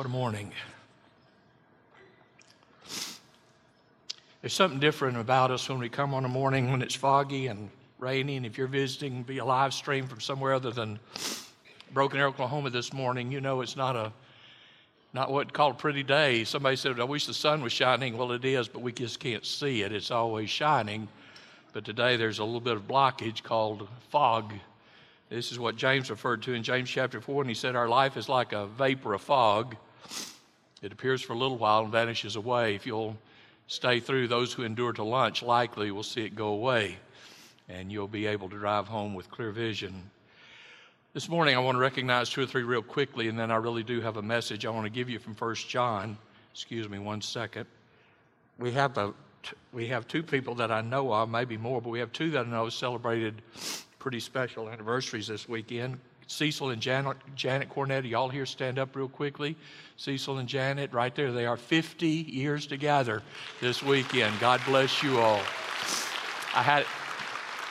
What a morning. There's something different about us when we come on a morning when it's foggy and rainy, and if you're visiting via live stream from somewhere other than Broken Arrow, Oklahoma this morning, you know it's not a not what called a pretty day. Somebody said, I wish the sun was shining. Well, it is, but we just can't see it. It's always shining. But today there's a little bit of blockage called fog. This is what James referred to in James chapter 4, and he said, Our life is like a vapor of fog. It appears for a little while and vanishes away. If you'll stay through, those who endure to lunch likely will see it go away, and you'll be able to drive home with clear vision. This morning, I want to recognize two or three real quickly, and then I really do have a message I want to give you from First John. Excuse me one second. We have a we have two people that I know of, maybe more, but we have two that I know celebrated pretty special anniversaries this weekend. Cecil and Janet, Janet Cornett, y'all here stand up real quickly. Cecil and Janet, right there, they are 50 years together this weekend. God bless you all. I had,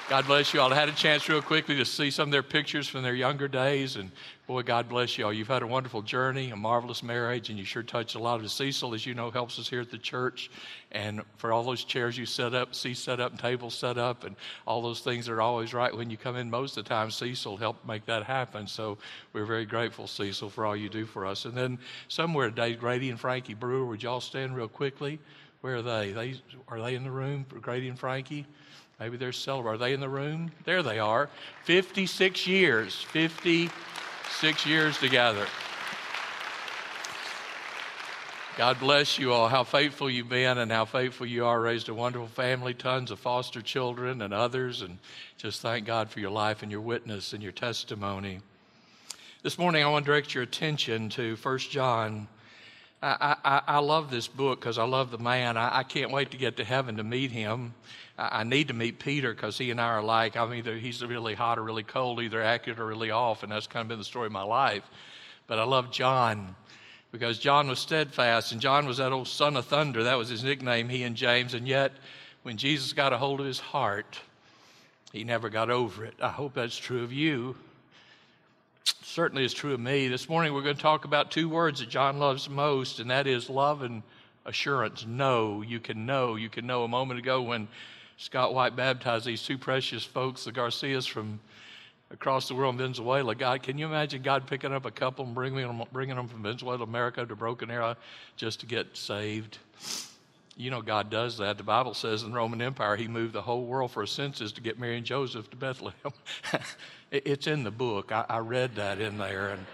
God bless you all. I had a chance real quickly to see some of their pictures from their younger days, and boy, God bless you all. You've had a wonderful journey, a marvelous marriage, and you sure touched a lot of Cecil, as you know, helps us here at the church. And for all those chairs you set up, see set up, and tables set up, and all those things are always right when you come in most of the time, Cecil helped make that happen. So we're very grateful, Cecil, for all you do for us. And then somewhere today, Grady and Frankie Brewer, would y'all stand real quickly? Where are they? they are they in the room, for Grady and Frankie? Maybe they're celebrating. Are they in the room? There they are. 56 years. 56 years together. God bless you all. How faithful you've been and how faithful you are. Raised a wonderful family, tons of foster children and others. And just thank God for your life and your witness and your testimony. This morning, I want to direct your attention to 1 John I, I, I, love this book because I love the man. I, I, can't wait to get to heaven to meet him. I, need to meet Peter because he and I are alike. I'm either he's really hot or really cold, either accurate or really off, and that's kind of been the story of my life. But I love John because John was steadfast, and John was that old son of thunder. That was his nickname, he and James. And yet, when Jesus got a hold of his heart, he never got over it. I hope that's true of you certainly is true of me. This morning we're going to talk about two words that John loves most, and that is love and assurance. Know. You can know. You can know. A moment ago when Scott White baptized these two precious folks, the Garcias from across the world in Venezuela. God, can you imagine God picking up a couple and bringing them, bringing them from Venezuela, to America to Broken Arrow just to get saved? You know, God does that. The Bible says in the Roman Empire, He moved the whole world for a census to get Mary and Joseph to Bethlehem. it's in the book. I, read that in there. And,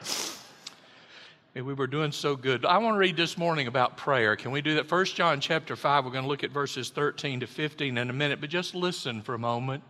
and we were doing so good. I want to read this morning about prayer. Can we do that? First John chapter 5, we're going to look at verses 13 to 15 in a minute, but just listen for a moment.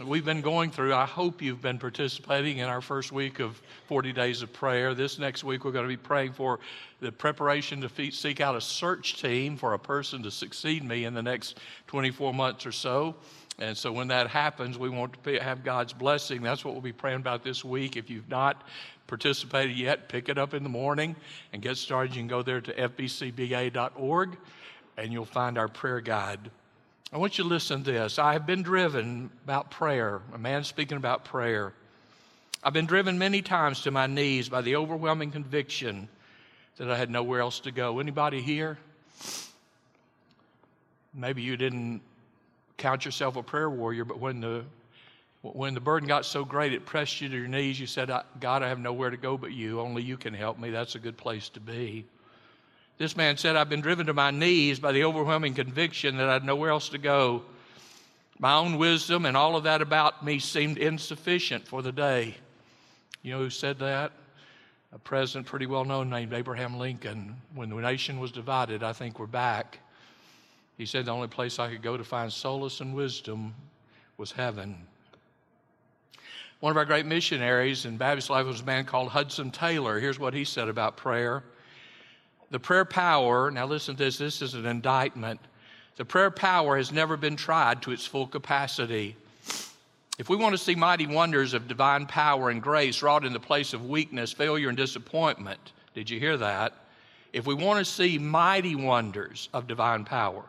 We've been going through, I hope you've been participating in our first week of 40 days of prayer. This next week, we're going to be praying for the preparation to seek out a search team for a person to succeed me in the next 24 months or so. And so when that happens, we want to have God's blessing. That's what we'll be praying about this week. If you've not participated yet, pick it up in the morning and get started. You can go there to fbcba.org and you'll find our prayer guide. I want you to listen to this. I have been driven about prayer, a man speaking about prayer. I've been driven many times to my knees by the overwhelming conviction that I had nowhere else to go. Anybody here? Maybe you didn't count yourself a prayer warrior, but when the when the burden got so great it pressed you to your knees, you said, God, I have nowhere to go but you. Only you can help me. That's a good place to be. This man said, I've been driven to my knees by the overwhelming conviction that I had nowhere else to go. My own wisdom and all of that about me seemed insufficient for the day. You know who said that? A president pretty well known named Abraham Lincoln. When the nation was divided, I think we're back. He said the only place I could go to find solace and wisdom was heaven. One of our great missionaries in Baptist life was a man called Hudson Taylor. Here's what he said about prayer. The prayer power, now listen to this, this is an indictment. The prayer power has never been tried to its full capacity. If we want to see mighty wonders of divine power and grace wrought in the place of weakness, failure, and disappointment, did you hear that? If we want to see mighty wonders of divine power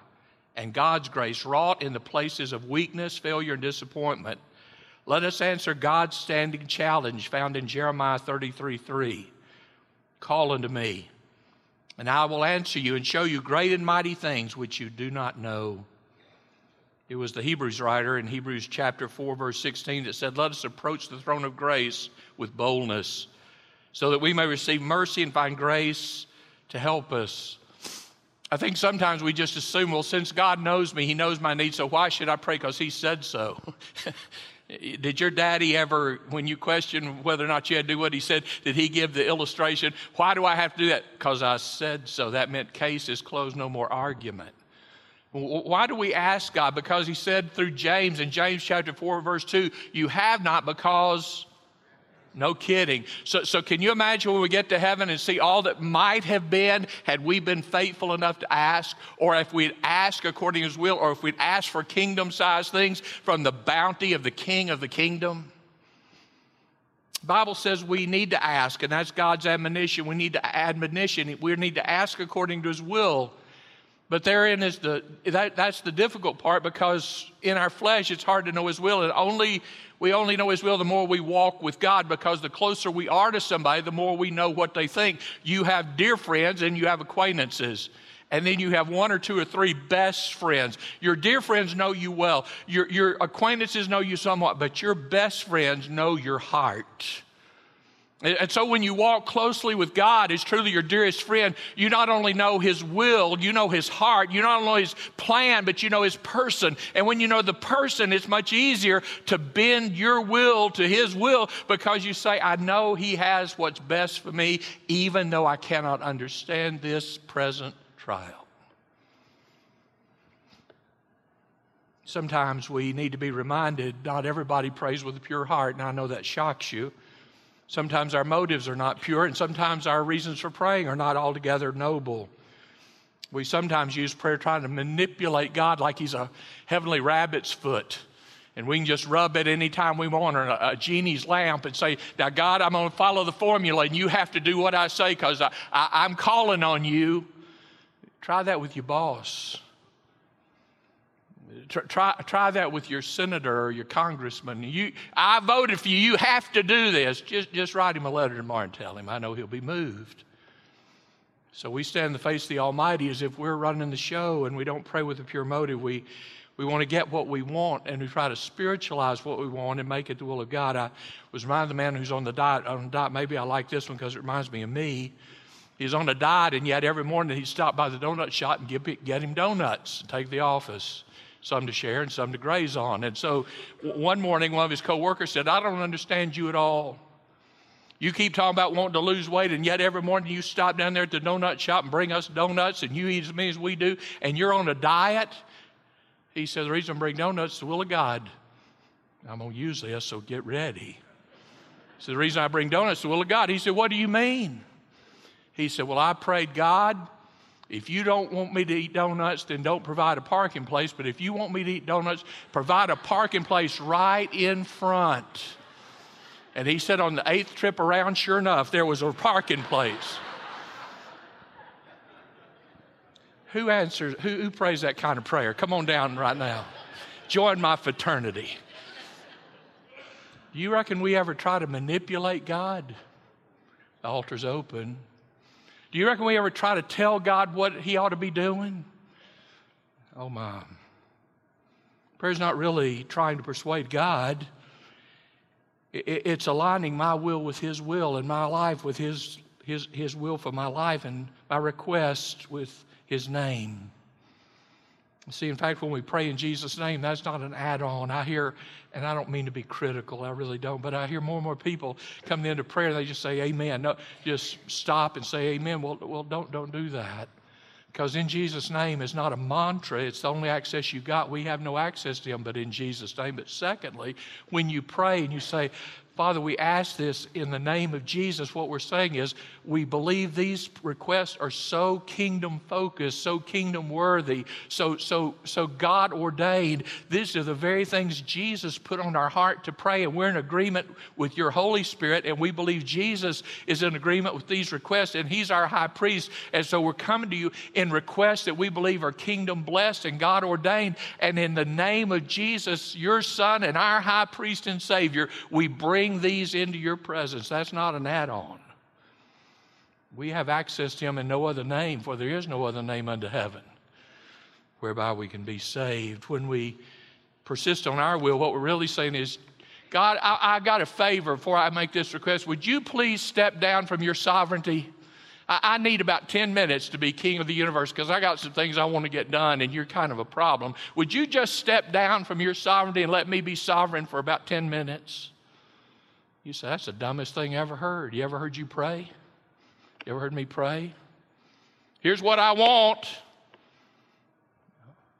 and God's grace wrought in the places of weakness, failure, and disappointment, let us answer God's standing challenge found in Jeremiah 33 3. Call unto me, And I will answer you and show you great and mighty things which you do not know. It was the Hebrews writer in Hebrews chapter 4, verse 16 that said, Let us approach the throne of grace with boldness, so that we may receive mercy and find grace to help us. I think sometimes we just assume, well, since God knows me, He knows my needs, so why should I pray? Because He said so. Did your daddy ever, when you question whether or not you had to do what he said, did he give the illustration? Why do I have to do that? Because I said so. That meant case is closed, no more argument. Why do we ask God? Because he said through James in James chapter 4, verse 2, you have not because no kidding. So, so can you imagine when we get to heaven and see all that might have been had we been faithful enough to ask, or if we'd ask according to his will, or if we'd ask for kingdom sized things from the bounty of the king of the kingdom? Bible says we need to ask, and that's God's admonition. We need to admonition. We need to ask according to his will. But therein is the that, that's the difficult part because in our flesh it's hard to know his will. And only we only know His will the more we walk with God because the closer we are to somebody, the more we know what they think. You have dear friends and you have acquaintances. And then you have one or two or three best friends. Your dear friends know you well. Your, your acquaintances know you somewhat, but your best friends know your heart. And so when you walk closely with God as truly your dearest friend, you not only know his will, you know his heart, you not only his plan, but you know his person. And when you know the person, it's much easier to bend your will to his will because you say, I know he has what's best for me, even though I cannot understand this present trial. Sometimes we need to be reminded not everybody prays with a pure heart, and I know that shocks you. Sometimes our motives are not pure, and sometimes our reasons for praying are not altogether noble. We sometimes use prayer trying to manipulate God like He's a heavenly rabbit's foot. And we can just rub it anytime we want, or a, a genie's lamp, and say, Now, God, I'm going to follow the formula, and you have to do what I say because I, I, I'm calling on you. Try that with your boss. Try, try that with your senator or your congressman. You, I voted for you. You have to do this. Just, just write him a letter tomorrow and tell him. I know he'll be moved. So we stand in the face of the Almighty as if we're running the show and we don't pray with a pure motive. We, we want to get what we want and we try to spiritualize what we want and make it the will of God. I was reminded of the man who's on the diet. On the diet, maybe I like this one because it reminds me of me. He's on a diet, and yet every morning he'd stop by the donut shop and get, get him donuts and take the office some to share and some to graze on. And so one morning, one of his coworkers said, I don't understand you at all. You keep talking about wanting to lose weight, and yet every morning you stop down there at the donut shop and bring us donuts, and you eat as many as we do, and you're on a diet. He said, The reason I bring donuts is the will of God. I'm going to use this, so get ready. So the reason I bring donuts is the will of God. He said, What do you mean? He said, Well, I prayed, God, if you don't want me to eat donuts, then don't provide a parking place. But if you want me to eat donuts, provide a parking place right in front. And he said on the eighth trip around, sure enough, there was a parking place. who answers, who, who prays that kind of prayer? Come on down right now. Join my fraternity. Do you reckon we ever try to manipulate God? The altar's open. Do you reckon we ever try to tell God what He ought to be doing? Oh, my. Prayer's not really trying to persuade God. It's aligning my will with His will and my life with His, His, His will for my life and my request with His name. See, in fact, when we pray in Jesus' name, that's not an add on. I hear, and I don't mean to be critical, I really don't, but I hear more and more people coming into prayer and they just say, Amen. No, just stop and say, Amen. Well, well don't, don't do that. Because in Jesus' name is not a mantra, it's the only access you got. We have no access to Him but in Jesus' name. But secondly, when you pray and you say, Father, we ask this in the name of Jesus. What we're saying is we believe these requests are so kingdom focused, so kingdom worthy, so, so, so God ordained. These are the very things Jesus put on our heart to pray, and we're in agreement with your Holy Spirit, and we believe Jesus is in agreement with these requests, and He's our high priest. And so we're coming to you in requests that we believe are kingdom blessed and God ordained. And in the name of Jesus, your Son and our high priest and Savior, we bring bring these into your presence. That's not an add on. We have access to him in no other name, for there is no other name under heaven whereby we can be saved. When we persist on our will, what we're really saying is, God, I, I got a favor before I make this request. Would you please step down from your sovereignty? I, I need about 10 minutes to be king of the universe because I got some things I want to get done and you're kind of a problem. Would you just step down from your sovereignty and let me be sovereign for about 10 minutes? You say, that's the dumbest thing I ever heard. You ever heard you pray? You ever heard me pray? Here's what I want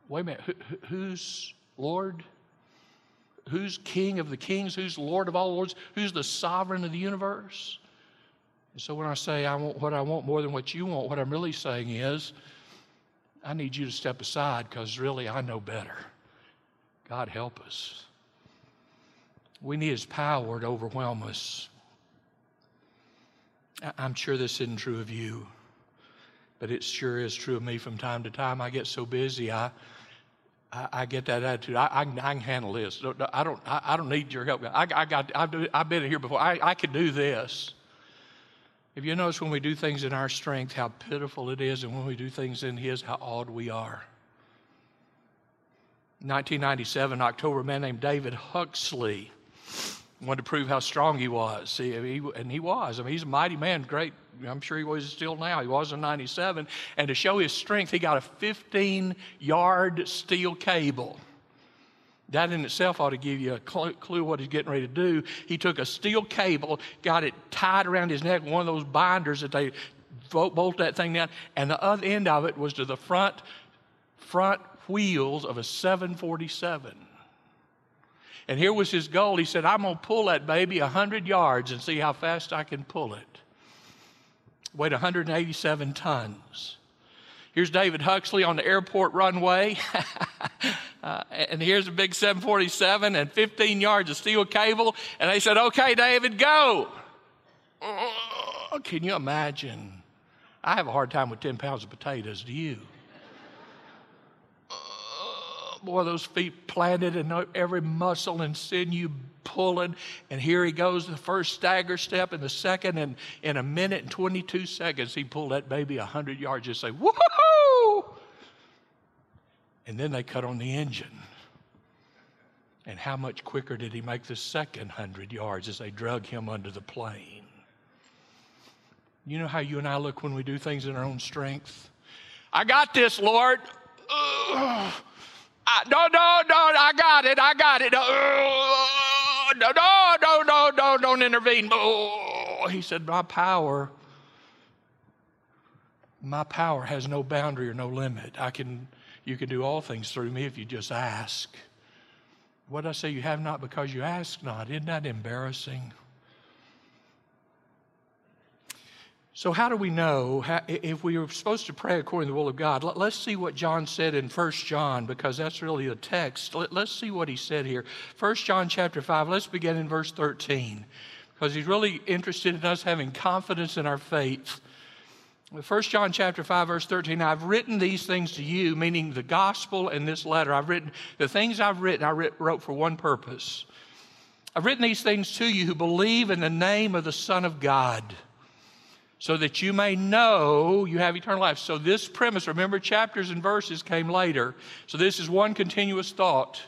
wait a minute, who, who's Lord? Who's King of the kings? Who's Lord of all lords? Who's the sovereign of the universe? And so when I say I want what I want more than what you want, what I'm really saying is, I need you to step aside because really I know better. God help us. We need His power to overwhelm us. I'm sure this isn't true of you, but it sure is true of me from time to time. I get so busy, I I, I get that attitude. I, I, I, can handle this. I don't, I, I don't need your help. I, I got, I've, I've been here before. I, I can do this. If you notice when we do things in our strength, how pitiful it is, and when we do things in His, how odd we are. 1997, October, a man named David Huxley wanted to prove how strong he was. See, he, and he was. I mean, he's a mighty man, great. I'm sure he was still now. He was in 97. And to show his strength, he got a 15 yard steel cable. That in itself ought to give you a clue what he's getting ready to do. He took a steel cable, got it tied around his neck, one of those binders that they bolt that thing down, and the other end of it was to the front front wheels of a 747. And here was his goal. He said, I'm going to pull that baby 100 yards and see how fast I can pull it. Weighed 187 tons. Here's David Huxley on the airport runway. uh, and here's a big 747 and 15 yards of steel cable. And they said, Okay, David, go. Oh, can you imagine? I have a hard time with 10 pounds of potatoes. Do you? Boy, those feet planted and every muscle and sinew pulling. And here he goes, the first stagger step and the second. And in a minute and 22 seconds, he pulled that baby 100 yards. Just say, woohoo! And then they cut on the engine. And how much quicker did he make the second 100 yards as they drug him under the plane? You know how you and I look when we do things in our own strength? I got this, Lord. Ugh. I, no, no, no, I got it, I got it. Uh, no, no, no, no, no, don't intervene. Oh, he said, My power, my power has no boundary or no limit. I can, you can do all things through me if you just ask. What I say? You have not because you ask not. Isn't that embarrassing? So, how do we know how, if we are supposed to pray according to the will of God? Let, us see what John said in 1 John, because that's really the text. Let, us see what he said here. 1 John chapter 5, let's begin in verse 13, because he's really interested in us having confidence in our faith. 1 John chapter 5, verse 13, I've written these things to you, meaning the gospel and this letter. I've written the things I've written, I wrote for one purpose. I've written these things to you who believe in the name of the Son of God so that you may know you have eternal life. So, this premise, remember, chapters and verses came later. So, this is one continuous thought.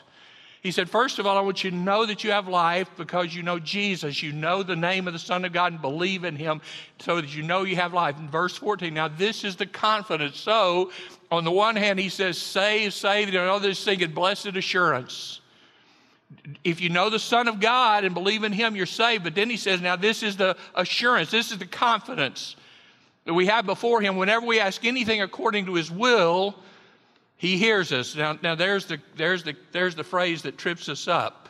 He said, First of all, I want you to know that you have life because you know Jesus. You know the name of the Son of God and believe in Him so that you know you have life. In verse 14, now this is the confidence. So, on the one hand, he says, Save, save, you know this thing, blessed assurance if you know the Son of God and believe in Him, you're saved. But then he says, now this is the assurance, this is the confidence that we have before Him. Whenever we ask anything according to His will, He hears us. Now, now there's, the, there's, the, there's the phrase that trips us up.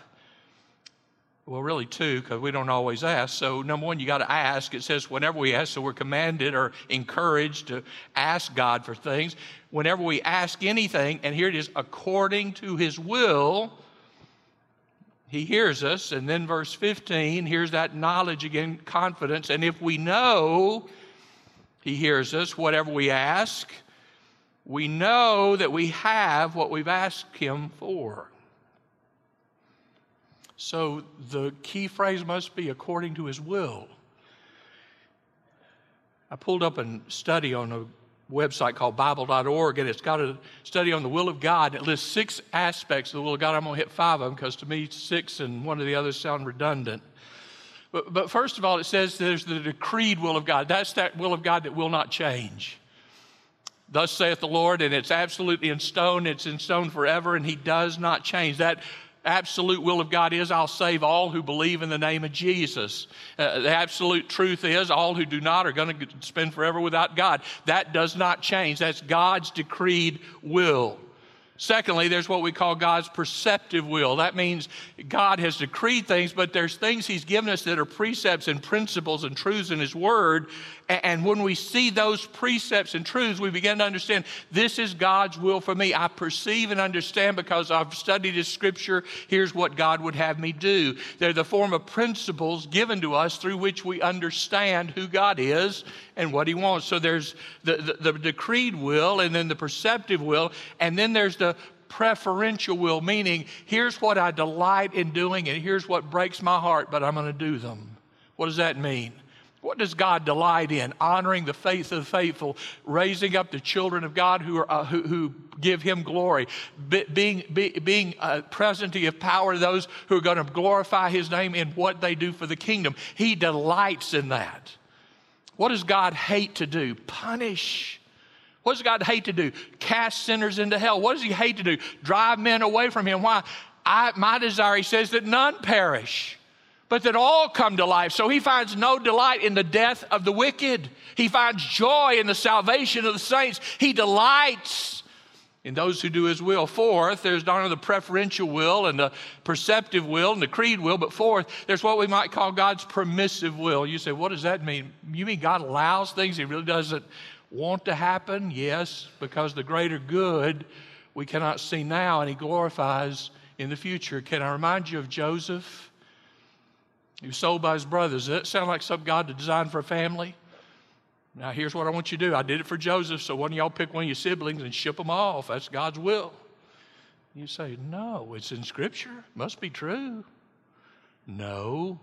Well, really, two, because we don't always ask. So, number one, you got to ask. It says whenever we ask, so we're commanded or encouraged to ask God for things. Whenever we ask anything, and here it is, according to His will, he hears us. And then verse 15, here's that knowledge again, confidence. And if we know he hears us, whatever we ask, we know that we have what we've asked him for. So the key phrase must be according to his will. I pulled up a study on a website called Bible.org, and it's got a study on the will of God. And It lists six aspects of the will of God. I'm going to hit five of them because to me, six and one of the others sound redundant. But, but first of all, it says there's the decreed will of God. That's that will of God that will not change. Thus saith the Lord, and it's absolutely in stone. It's in stone forever, and He does not change. That absolute will of God is I'll save all who believe in the name of Jesus. Uh, the absolute truth is all who do not are going to spend forever without God. That does not change. That's God's decreed will. Secondly, there's what we call God's perceptive will. That means God has decreed things, but there's things He's given us that are precepts and principles and truths in His Word and when we see those precepts and truths, we begin to understand this is God's will for me. I perceive and understand because I've studied His Scripture. Here's what God would have me do. They're the form of principles given to us through which we understand who God is and what He wants. So there's the, the, the decreed will, and then the perceptive will, and then there's the preferential will, meaning here's what I delight in doing, and here's what breaks my heart, but I'm going to do them. What does that mean? What does God delight in? Honoring the faith of the faithful, raising up the children of God who, are, uh, who, who, give Him glory, be, being, be, being a present to give power to those who are going to glorify His name in what they do for the kingdom. He delights in that. What does God hate to do? Punish. What does God hate to do? Cast sinners into hell. What does He hate to do? Drive men away from Him. Why? I, my desire, He says, that none perish but that all come to life. So he finds no delight in the death of the wicked. He finds joy in the salvation of the saints. He delights in those who do his will. Fourth, there's not only the preferential will and the perceptive will and the creed will, but fourth, there's what we might call God's permissive will. You say, what does that mean? You mean God allows things he really doesn't want to happen? Yes, because the greater good we cannot see now and he glorifies in the future. Can I remind you of Joseph? He was sold by his brothers. Does that sound like something God to design for a family? Now, here's what I want you to do. I did it for Joseph, so of y'all pick one of your siblings and ship them off. That's God's will. You say, no, it's in Scripture. Must be true. No.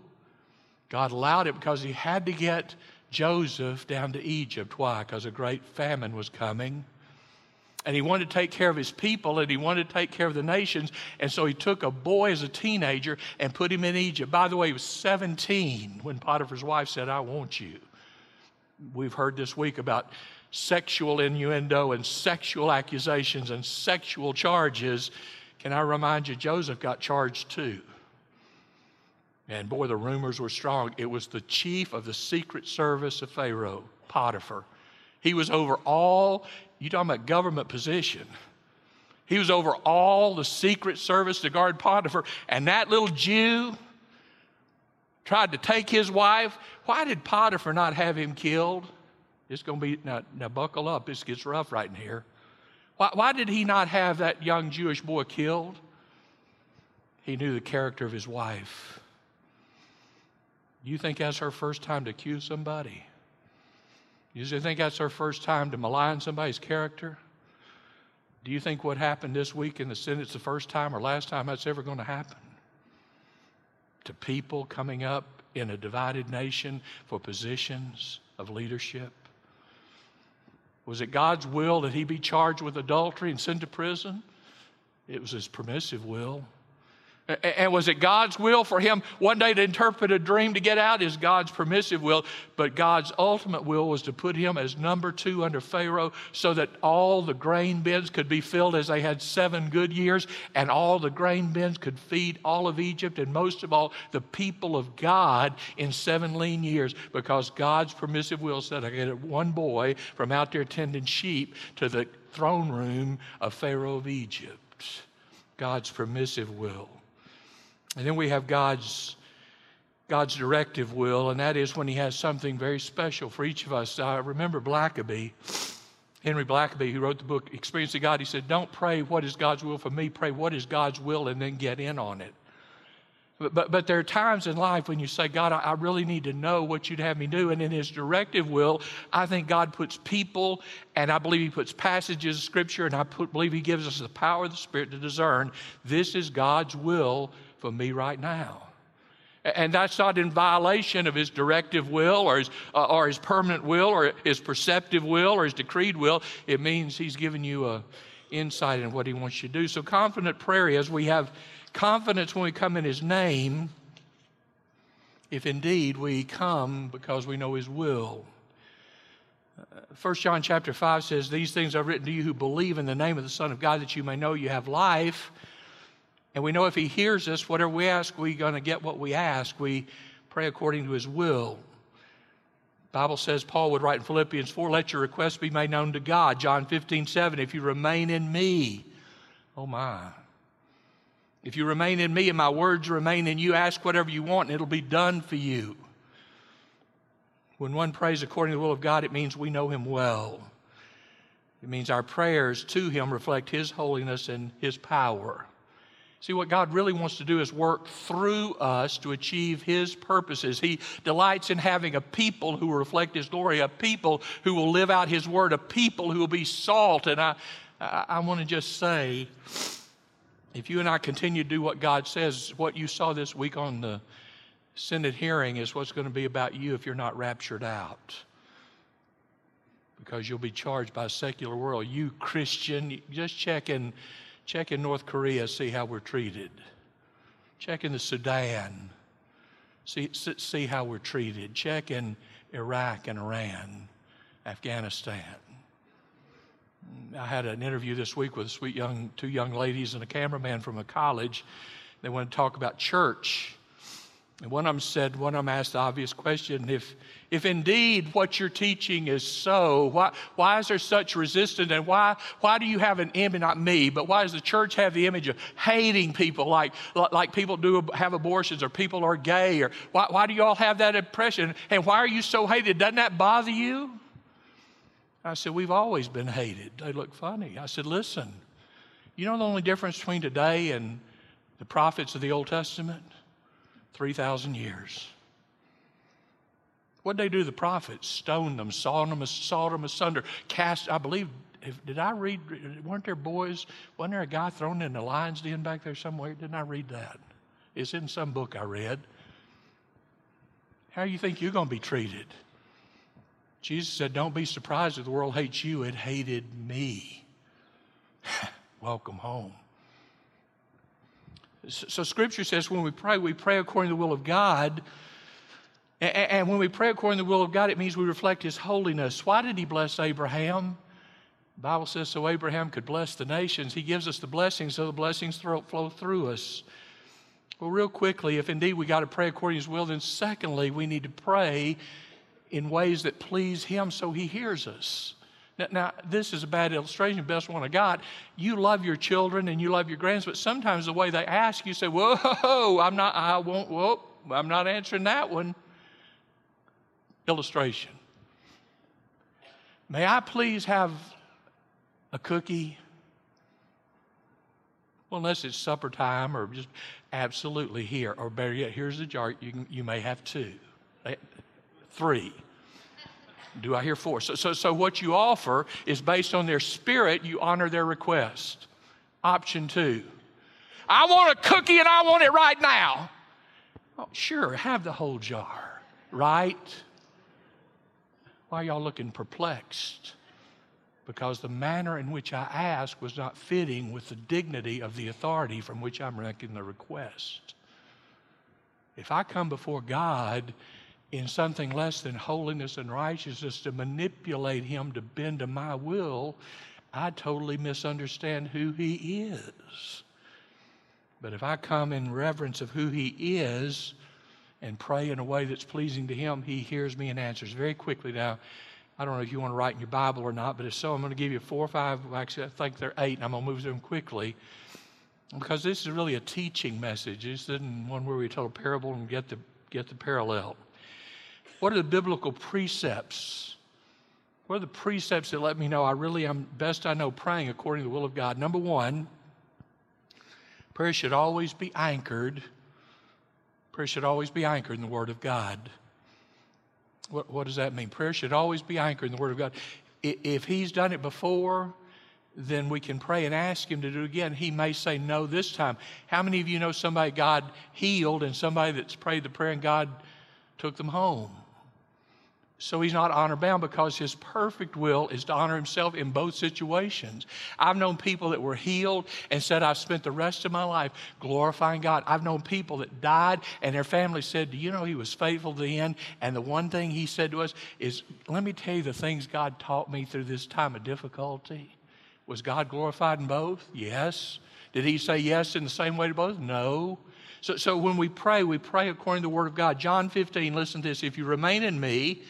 God allowed it because he had to get Joseph down to Egypt. Why? Because a great famine was coming and he wanted to take care of his people and he wanted to take care of the nations. And so he took a boy as a teenager and put him in Egypt. By the way, he was 17 when Potiphar's wife said, I want you. We've heard this week about sexual innuendo and sexual accusations and sexual charges. Can I remind you, Joseph got charged too. And boy, the rumors were strong. It was the chief of the secret service of Pharaoh, Potiphar. He was over all you talking about government position. He was over all the secret service to guard Potiphar. And that little Jew tried to take his wife. Why did Potiphar not have him killed? It's going to be, now, now buckle up. This gets rough right in here. Why, why did he not have that young Jewish boy killed? He knew the character of his wife. You think that's her first time to accuse somebody? You think that's her first time to malign somebody's character? Do you think what happened this week in the Senate's the first time or last time that's ever going to happen? To people coming up in a divided nation for positions of leadership? Was it God's will that he be charged with adultery and sent to prison? It was his permissive will. And was it God's will for him one day to interpret a dream to get out? Is God's permissive will. But God's ultimate will was to put him as number two under Pharaoh so that all the grain bins could be filled as they had seven good years, and all the grain bins could feed all of Egypt, and most of all, the people of God in seven lean years. Because God's permissive will said, I get one boy from out there tending sheep to the throne room of Pharaoh of Egypt. God's permissive will. And then we have God's God's directive will, and that is when He has something very special for each of us. I remember Blackaby, Henry Blackaby, who wrote the book Experiencing God. He said, Don't pray what is God's will for me, pray what is God's will, and then get in on it. But, but, but there are times in life when you say, God, I, I really need to know what you'd have me do. And in His directive will, I think God puts people, and I believe He puts passages of Scripture, and I put, believe He gives us the power of the Spirit to discern this is God's will for me right now. And that's not in violation of his directive will or his, uh, or his permanent will or his perceptive will or his decreed will. It means he's given you a insight in what he wants you to do. So confident prayer is we have confidence when we come in his name if indeed we come because we know his will. First John chapter 5 says, These things I've written to you who believe in the name of the Son of God, that you may know you have life. And we know if He hears us, whatever we ask, we're going to get what we ask. We pray according to His will. The Bible says, Paul would write in Philippians 4, let your requests be made known to God. John 15, 7, if you remain in me, oh my. If you remain in me and my words remain in you, ask whatever you want and it'll be done for you. When one prays according to the will of God, it means we know Him well. It means our prayers to Him reflect His holiness and His power. See, what God really wants to do is work through us to achieve His purposes. He delights in having a people who reflect His glory, a people who will live out His word, a people who will be salt. And I, I, want to just say, if you and I continue to do what God says, what you saw this week on the Senate hearing is what's going to be about you if you're not raptured out. Because you'll be charged by a secular world. You, Christian, just check in, check in North Korea, see how we're treated. Check in the Sudan, see, see how we're treated. Check in Iraq and Iran, Afghanistan. I had an interview this week with sweet young, two young ladies and a cameraman from a college. They want to talk about church. And one of them said, one of them asked the obvious question if, if indeed what you're teaching is so, why, why is there such resistance? And why, why do you have an image, not me, but why does the church have the image of hating people like, like people do have abortions or people are gay? Or why, why do you all have that impression? And why are you so hated? Doesn't that bother you? I said, We've always been hated. They look funny. I said, Listen, you know the only difference between today and the prophets of the Old Testament? 3,000 years. What did they do the prophets? Stoned them, sawed them, sawed them asunder, cast, I believe, did I read, weren't there boys, wasn't there a guy thrown in the lion's den back there somewhere? Didn't I read that? It's in some book I read. How do you think you're going to be treated? Jesus said, Don't be surprised if the world hates you, it hated me. Welcome home. So, Scripture says when we pray, we pray according to the will of God. And when we pray according to the will of God, it means we reflect His holiness. Why did He bless Abraham? The Bible says so Abraham could bless the nations. He gives us the blessings so the blessings flow through us. Well, real quickly, if indeed we got to pray according to His will, then secondly, we need to pray in ways that please Him so He hears us. Now, now, this is a bad illustration, best one I got. You love your children and you love your grands, but sometimes the way they ask, you say, Whoa, I'm not, I won't, whoa, I'm not answering that one. Illustration. May I please have a cookie? Well, unless it's supper time or just absolutely here. Or better yet, here's the jar. You, can, you may have two, eh, three. Do I hear four? So, so, so what you offer is based on their spirit, you honor their request. Option two I want a cookie and I want it right now. Oh, sure, have the whole jar, right? Why are y'all looking perplexed? Because the manner in which I asked was not fitting with the dignity of the authority from which I'm making the request. If I come before God in something less than holiness and righteousness to manipulate him to bend to my will, I totally misunderstand who he is. But if I come in reverence of who he is and pray in a way that's pleasing to him, he hears me and answers. Very quickly now, I don't know if you want to write in your Bible or not, but if so, I'm going to give you four or five, actually, I think they're eight, and I'm going to move through them quickly because this is really a teaching message. This isn't one where we tell a parable and get the, get the parallel. What are the biblical precepts? What are the precepts that let me know I really am best I know praying according to the will of God? Number one, prayer should always be anchored. Prayer should always be anchored in the Word of God. What, what does that mean? Prayer should always be anchored in the Word of God. If He's done it before, then we can pray and ask Him to do it again. He may say no this time. How many of you know somebody God healed and somebody that's prayed the prayer and God took them home? So he's not honor bound because his perfect will is to honor himself in both situations. I've known people that were healed and said, I've spent the rest of my life glorifying God. I've known people that died and their family said, Do you know he was faithful to the end? And the one thing he said to us is, Let me tell you the things God taught me through this time of difficulty. Was God glorified in both? Yes. Did he say yes in the same way to both? No. So, so when we pray, we pray according to the Word of God. John 15, listen to this. If you remain in me,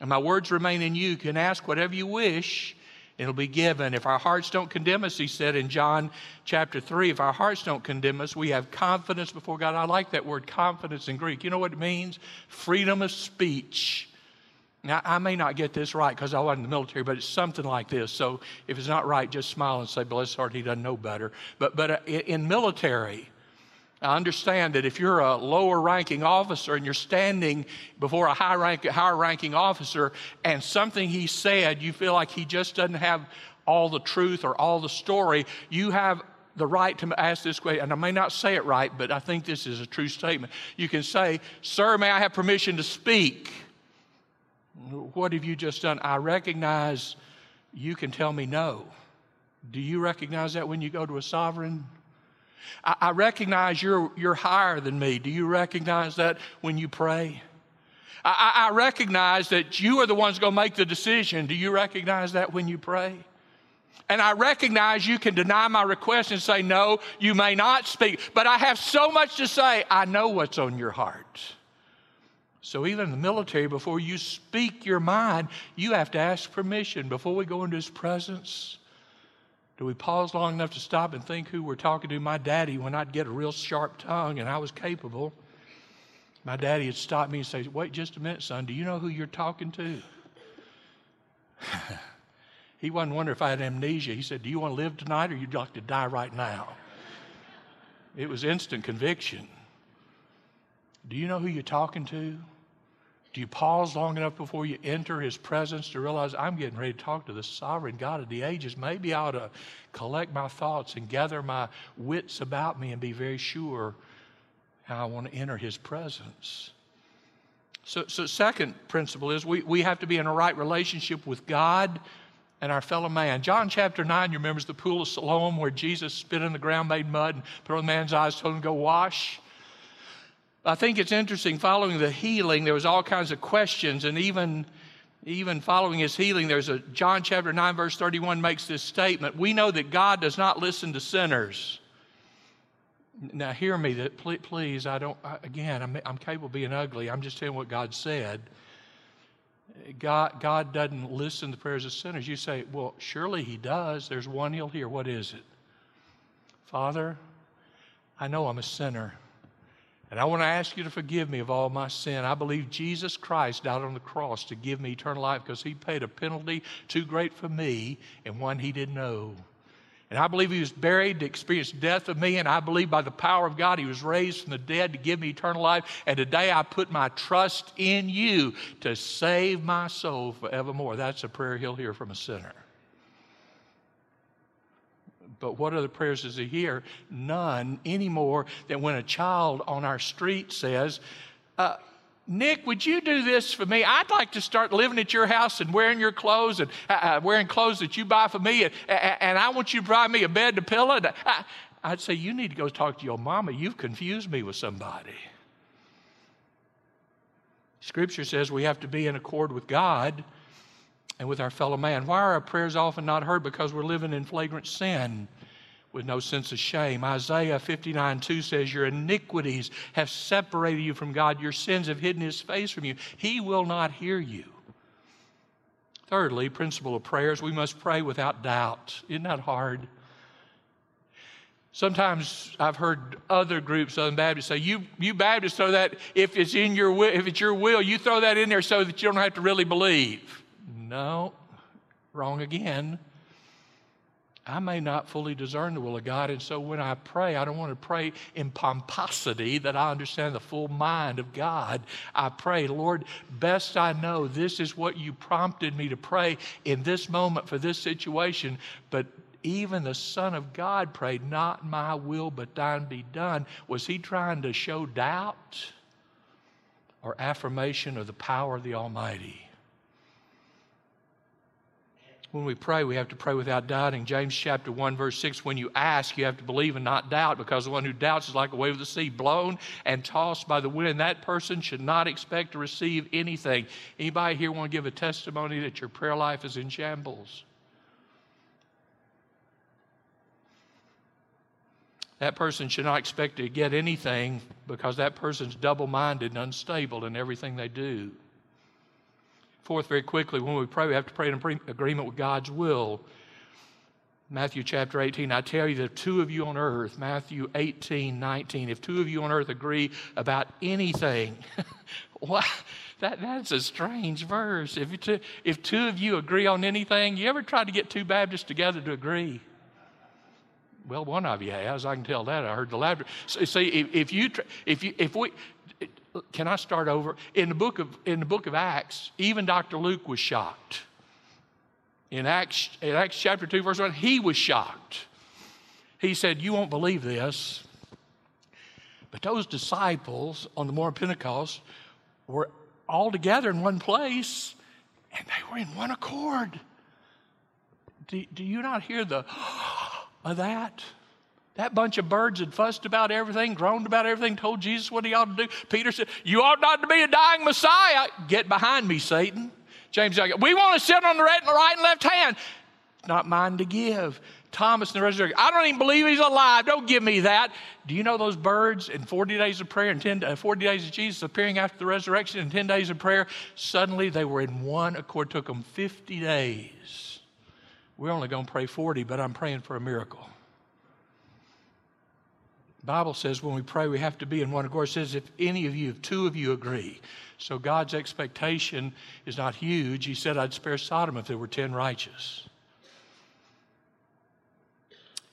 and my words remain in you. Can ask whatever you wish, it'll be given. If our hearts don't condemn us, he said in John chapter 3, if our hearts don't condemn us, we have confidence before God. I like that word confidence in Greek. You know what it means? Freedom of speech. Now, I may not get this right because I wasn't in the military, but it's something like this. So if it's not right, just smile and say, bless his heart, he doesn't know better. But, but uh, in military, I understand that if you're a lower ranking officer and you're standing before a high rank, higher ranking officer and something he said, you feel like he just doesn't have all the truth or all the story, you have the right to ask this question. And I may not say it right, but I think this is a true statement. You can say, Sir, may I have permission to speak? What have you just done? I recognize you can tell me no. Do you recognize that when you go to a sovereign? I, I recognize you're, you're higher than me. Do you recognize that when you pray? I, I recognize that you are the ones going to make the decision. Do you recognize that when you pray? And I recognize you can deny my request and say, No, you may not speak. But I have so much to say, I know what's on your heart. So, even in the military, before you speak your mind, you have to ask permission. Before we go into his presence, do we pause long enough to stop and think who we're talking to? My daddy, when I'd get a real sharp tongue and I was capable, my daddy would stop me and say, Wait just a minute, son, do you know who you're talking to? he wasn't wondering if I had amnesia. He said, Do you want to live tonight or you'd like to die right now? It was instant conviction. Do you know who you're talking to? Do you pause long enough before you enter his presence to realize I'm getting ready to talk to the sovereign God of the ages? Maybe I ought to collect my thoughts and gather my wits about me and be very sure how I want to enter his presence. So, so second principle is we, we have to be in a right relationship with God and our fellow man. John chapter 9, you remember is the pool of Siloam where Jesus spit in the ground, made mud, and put on the man's eyes, told him to go wash. I think it's interesting, following the healing, there was all kinds of questions, and even, even following his healing, there's a John chapter 9, verse 31 makes this statement. We know that God does not listen to sinners. Now, hear me, that please, please I don't, again, I'm, I'm capable of being ugly. I'm just telling what God said. God, God doesn't listen to the prayers of sinners. You say, well, surely He does. There's one He'll hear. What is it? Father, I know I'm a sinner. And I want to ask you to forgive me of all my sin. I believe Jesus Christ died on the cross to give me eternal life because he paid a penalty too great for me and one he didn't know. And I believe he was buried to experience death of me, and I believe by the power of God he was raised from the dead to give me eternal life. And today I put my trust in you to save my soul forevermore. That's a prayer he'll hear from a sinner. But what other prayers does he hear? None any more than when a child on our street says, uh, Nick, would you do this for me? I'd like to start living at your house and wearing your clothes and uh, uh wearing clothes that you buy for me, and, and I want you to buy me a bed to pillow. I, I'd say, You need to go talk to your mama. You've confused me with somebody. Scripture says we have to be in accord with God and with our fellow man. Why are our prayers often not heard? Because we're living in flagrant sin with no sense of shame. Isaiah 59 2 says, Your iniquities have separated you from God, your sins have hidden his face from you. He will not hear you. Thirdly, principle of prayers, we must pray without doubt. Isn't that hard? Sometimes I've heard other groups, Southern Baptists, say, "You, you Baptists throw that if it's in your will, if it's your will, you throw that in there so that you don't have to really believe." No, wrong again. I may not fully discern the will of God. And so when I pray, I don't want to pray in pomposity that I understand the full mind of God. I pray, Lord, best I know, this is what you prompted me to pray in this moment for this situation. But even the Son of God prayed, Not my will, but thine be done. Was he trying to show doubt or affirmation of the power of the Almighty? When we pray, we have to pray without doubting. James chapter 1, verse 6 when you ask, you have to believe and not doubt, because the one who doubts is like a wave of the sea, blown and tossed by the wind. That person should not expect to receive anything. Anybody here want to give a testimony that your prayer life is in shambles? That person should not expect to get anything because that person's double minded and unstable in everything they do. Fourth, very quickly, when we pray, we have to pray in agreement with God's will. Matthew chapter 18, I tell you that two of you on earth, Matthew 18, 19, if two of you on earth agree about anything, what? That, that's a strange verse. If two, if two of you agree on anything, you ever tried to get two Baptists together to agree? Well, one of you has. I can tell that. I heard the laughter. See, if, if you, if you, if we, can I start over? In the book of, in the book of Acts, even Dr. Luke was shocked. In Acts, in Acts chapter 2, verse 1, he was shocked. He said, You won't believe this. But those disciples on the morning of Pentecost were all together in one place and they were in one accord. Do, do you not hear the of that? That bunch of birds had fussed about everything, groaned about everything, told Jesus what he ought to do. Peter said, You ought not to be a dying Messiah. Get behind me, Satan. James We want to sit on the right and left hand. It's not mine to give. Thomas in the resurrection, I don't even believe he's alive. Don't give me that. Do you know those birds in 40 days of prayer and 10, uh, 40 days of Jesus appearing after the resurrection and 10 days of prayer? Suddenly they were in one accord. Took them 50 days. We're only going to pray 40, but I'm praying for a miracle. Bible says when we pray, we have to be in one accord. It says if any of you, if two of you agree. So God's expectation is not huge. He said, I'd spare Sodom if there were 10 righteous.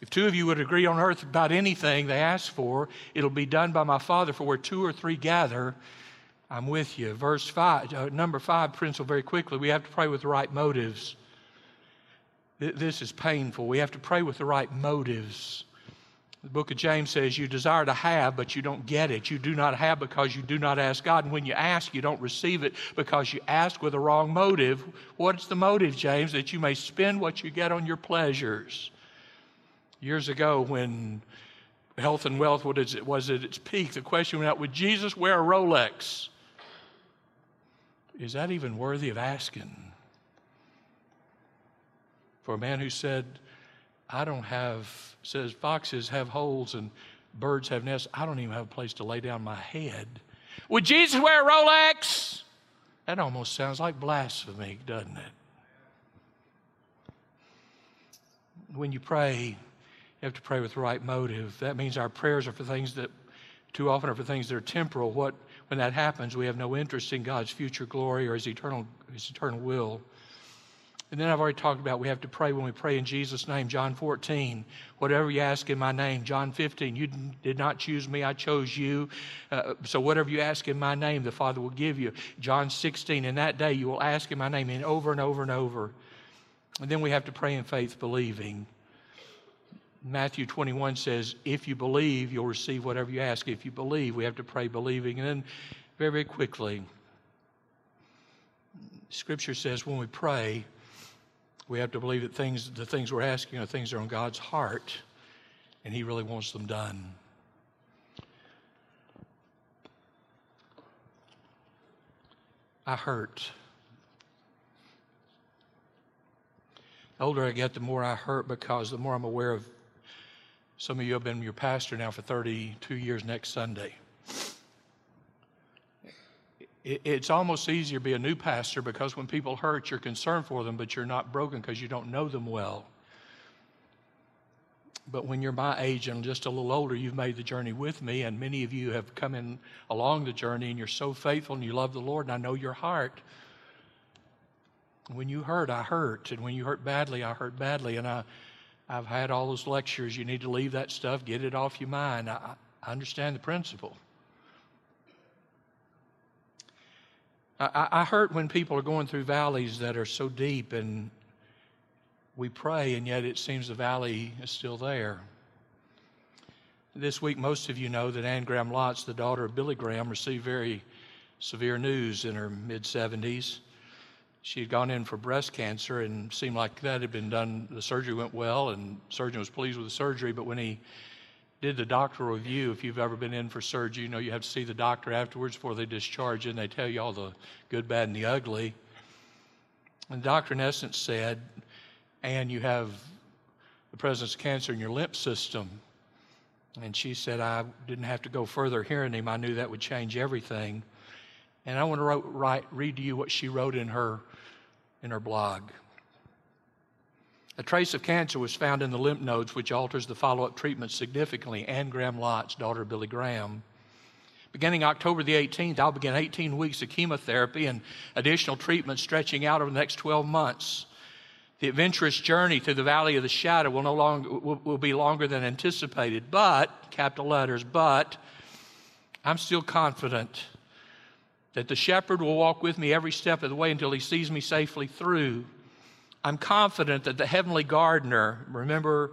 If two of you would agree on earth about anything they ask for, it'll be done by my Father. For where two or three gather, I'm with you. Verse five, uh, number five principle, very quickly. We have to pray with the right motives. This is painful. We have to pray with the right motives. The book of James says, You desire to have, but you don't get it. You do not have because you do not ask God. And when you ask, you don't receive it because you ask with a wrong motive. What's the motive, James? That you may spend what you get on your pleasures. Years ago, when health and wealth was at its peak, the question went out Would Jesus wear a Rolex? Is that even worthy of asking? For a man who said, I don't have, says foxes have holes and birds have nests. I don't even have a place to lay down my head. Would Jesus wear a Rolex? That almost sounds like blasphemy, doesn't it? When you pray, you have to pray with the right motive. That means our prayers are for things that too often are for things that are temporal. What when that happens, we have no interest in God's future glory or his eternal his eternal will. And then I've already talked about we have to pray when we pray in Jesus' name. John 14, whatever you ask in my name. John 15, you did not choose me, I chose you. Uh, so whatever you ask in my name, the Father will give you. John 16, in that day you will ask in my name, and over and over and over. And then we have to pray in faith, believing. Matthew 21 says, if you believe, you'll receive whatever you ask. If you believe, we have to pray believing. And then very, very quickly, Scripture says when we pray, we have to believe that things, the things we're asking are things that are on God's heart, and He really wants them done. I hurt. The older I get, the more I hurt because the more I'm aware of. Some of you have been your pastor now for 32 years next Sunday it's almost easier to be a new pastor because when people hurt, you're concerned for them, but you're not broken because you don't know them well. But when you're my age and just a little older, you've made the journey with me, and many of you have come in along the journey, and you're so faithful and you love the Lord, and I know your heart. When you hurt, I hurt, and when you hurt badly, I hurt badly, and I, I've had all those lectures. You need to leave that stuff, get it off your mind. I, I understand the principle. I, I hurt when people are going through valleys that are so deep and we pray, and yet it seems the valley is still there. This week, most of you know that Anne Graham Lotz, the daughter of Billy Graham, received very severe news in her mid 70s. She had gone in for breast cancer and seemed like that had been done. The surgery went well, and the surgeon was pleased with the surgery. But when he did the doctor review, if you've ever been in for surgery, you know you have to see the doctor afterwards before they discharge you, and they tell you all the good, bad, and the ugly. And the doctor, in essence, said, and you have the presence of cancer in your lymph system. And she said, I didn't have to go further hearing him. I knew that would change everything. And I want to write, write, read to you what she wrote in her, in her blog. A trace of cancer was found in the lymph nodes, which alters the follow up treatment significantly. Anne Graham Lotz, daughter Billy Graham. Beginning October the 18th, I'll begin 18 weeks of chemotherapy and additional treatment stretching out over the next 12 months. The adventurous journey through the valley of the shadow will no longer will, will be longer than anticipated, but capital letters, but I'm still confident that the shepherd will walk with me every step of the way until he sees me safely through. I'm confident that the heavenly gardener, remember,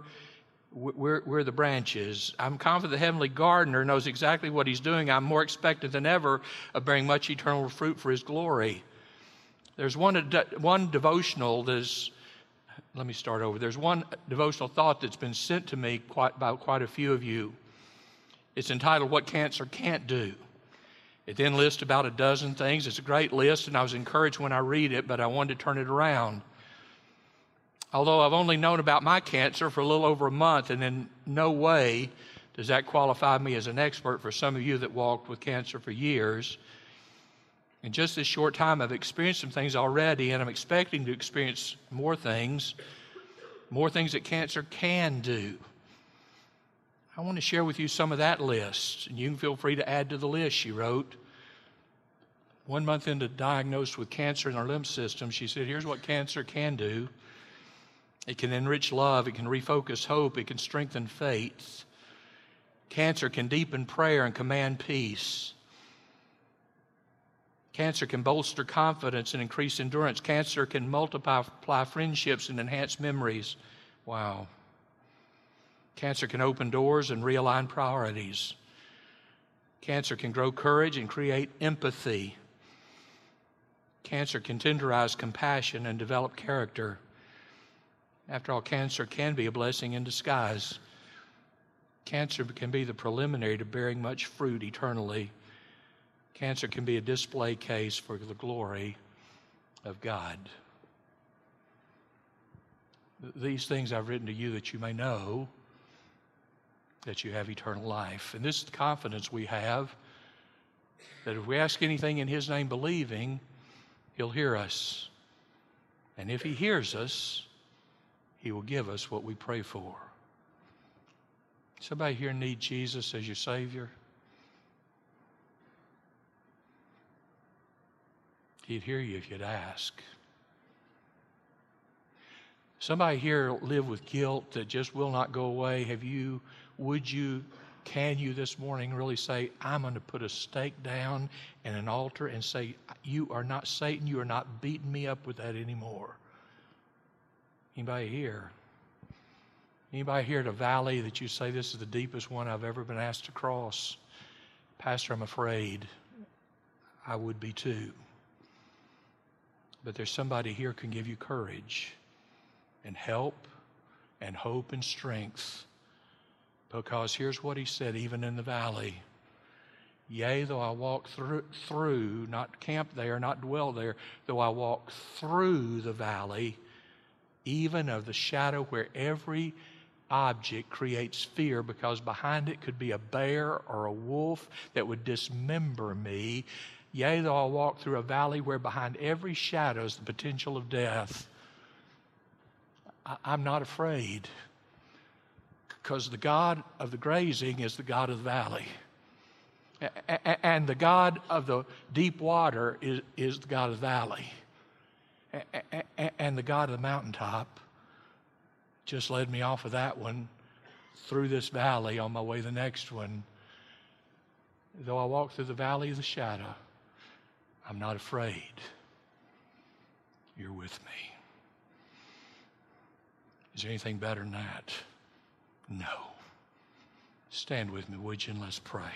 we're, we're the branches. I'm confident the heavenly gardener knows exactly what he's doing. I'm more expectant than ever of bearing much eternal fruit for his glory. There's one, one devotional that's, let me start over. There's one devotional thought that's been sent to me quite, by quite a few of you. It's entitled What Cancer Can't Do. It then lists about a dozen things. It's a great list, and I was encouraged when I read it, but I wanted to turn it around. Although I've only known about my cancer for a little over a month, and in no way does that qualify me as an expert for some of you that walked with cancer for years. In just this short time, I've experienced some things already, and I'm expecting to experience more things, more things that cancer can do. I want to share with you some of that list, and you can feel free to add to the list, she wrote. One month into diagnosed with cancer in our lymph system, she said, Here's what cancer can do. It can enrich love, it can refocus hope, it can strengthen faith. Cancer can deepen prayer and command peace. Cancer can bolster confidence and increase endurance. Cancer can multiply friendships and enhance memories. Wow. Cancer can open doors and realign priorities. Cancer can grow courage and create empathy. Cancer can tenderize compassion and develop character. After all, cancer can be a blessing in disguise. Cancer can be the preliminary to bearing much fruit eternally. Cancer can be a display case for the glory of God. These things I've written to you that you may know that you have eternal life. And this is the confidence we have that if we ask anything in His name believing, He'll hear us. And if He hears us, he will give us what we pray for. Somebody here need Jesus as your Savior? He'd hear you if you'd ask. Somebody here live with guilt that just will not go away. Have you, would you, can you this morning really say, I'm going to put a stake down and an altar and say, You are not Satan, you are not beating me up with that anymore? Anybody here? Anybody here at a valley that you say this is the deepest one I've ever been asked to cross? Pastor, I'm afraid I would be too. But there's somebody here can give you courage and help and hope and strength. Because here's what he said, even in the valley. Yea, though I walk through, through, not camp there, not dwell there, though I walk through the valley, even of the shadow where every object creates fear because behind it could be a bear or a wolf that would dismember me. Yea, though I walk through a valley where behind every shadow is the potential of death, I, I'm not afraid because the God of the grazing is the God of the valley. And the God of the deep water is, is the God of the valley and the God of the mountaintop just led me off of that one through this valley on my way to the next one. Though I walk through the valley of the shadow, I'm not afraid. You're with me. Is there anything better than that? No. Stand with me, would you, and let's pray.